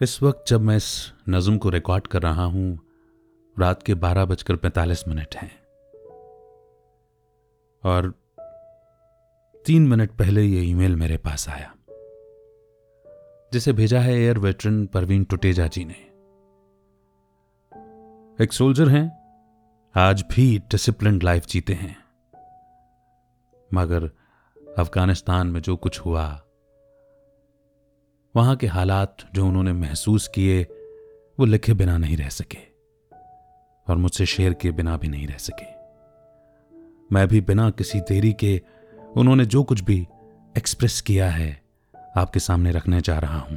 इस वक्त जब मैं इस नज़म को रिकॉर्ड कर रहा हूँ, रात के बारह बजकर पैंतालीस मिनट हैं। और तीन मिनट पहले ये ईमेल मेरे पास आया, जिसे भेजा है एयर वेटरन परवीन टुटेजा जी ने। एक सोल्जर हैं, आज भी डिसिप्लिन लाइफ जीते हैं। मगर अफ़गानिस्तान में जो कुछ हुआ वहाँ के हालात जो उन्होंने महसूस किए, वो लिखे बिना नहीं रह सके और मुझसे शेर के बिना भी नहीं रह सके। मैं भी बिना किसी देरी के उन्होंने जो कुछ भी एक्सप्रेस किया है, आपके सामने रखने जा रहा हूँ।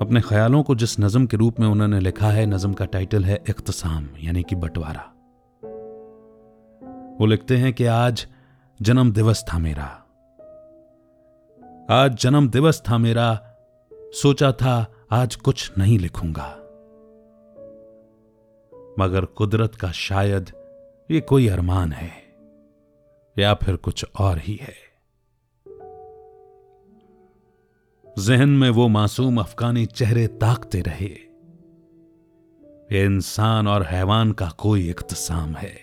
अपने ख्यालों को जिस नज़म के रूप में उन्होंने लिखा है, नज़म का टाइटल है इख्तसाम, यानी कि बंटवारा। वो लिखते हैं कि आज जन्म दिवस था मेरा। आज जन्म दिवस था मेरा, सोचा था आज कुछ नहीं लिखूँगा। मगर कुदरत का शायद ये कोई अरमान है, या फिर कुछ और ही है। जहन में वो मासूम अफगानी चेहरे ताकते रहे। ये इंसान और हैवान का कोई इख्तसाम है,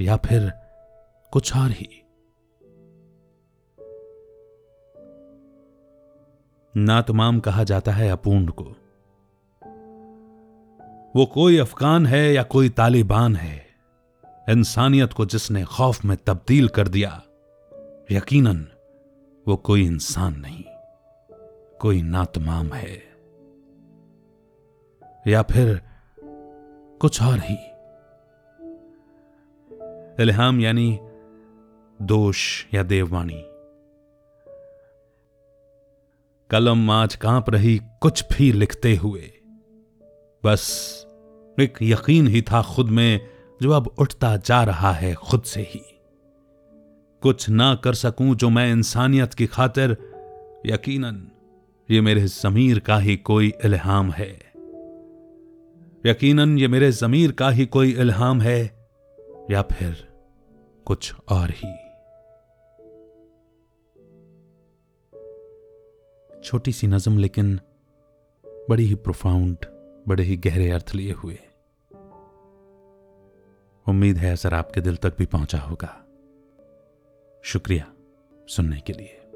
या फिर कुछ और ही। नातमाम कहा जाता है अपूर्ण को। वो कोई अफगान है या कोई तालिबान है, इंसानियत को जिसने खौफ में तब्दील कर दिया, यकीनन वो कोई इंसान नहीं, कोई नातमाम है। या फिर कुछ और ही। इल्हाम यानी दोष या देववाणी। कलम आज काँप रही, कुछ भी लिखते हुए। बस, एक यकीन ही था खुद में, जो अब उठता जा रहा है खुद से ही। कुछ ना कर सकूँ जो मैं इंसानियत की खातिर, यकीनन, ये मेरे जमीर का ही कोई इल्हाम है। यकीनन, ये मेरे जमीर का ही कोई इल्हाम है, या फिर कुछ और ही। छोटी सी नज़म, लेकिन बड़ी ही प्रोफाउंड बड़े ही गहरे अर्थ लिए हुए। उम्मीद है असर आपके दिल तक भी पहुँचा होगा। शुक्रिया सुनने के लिए।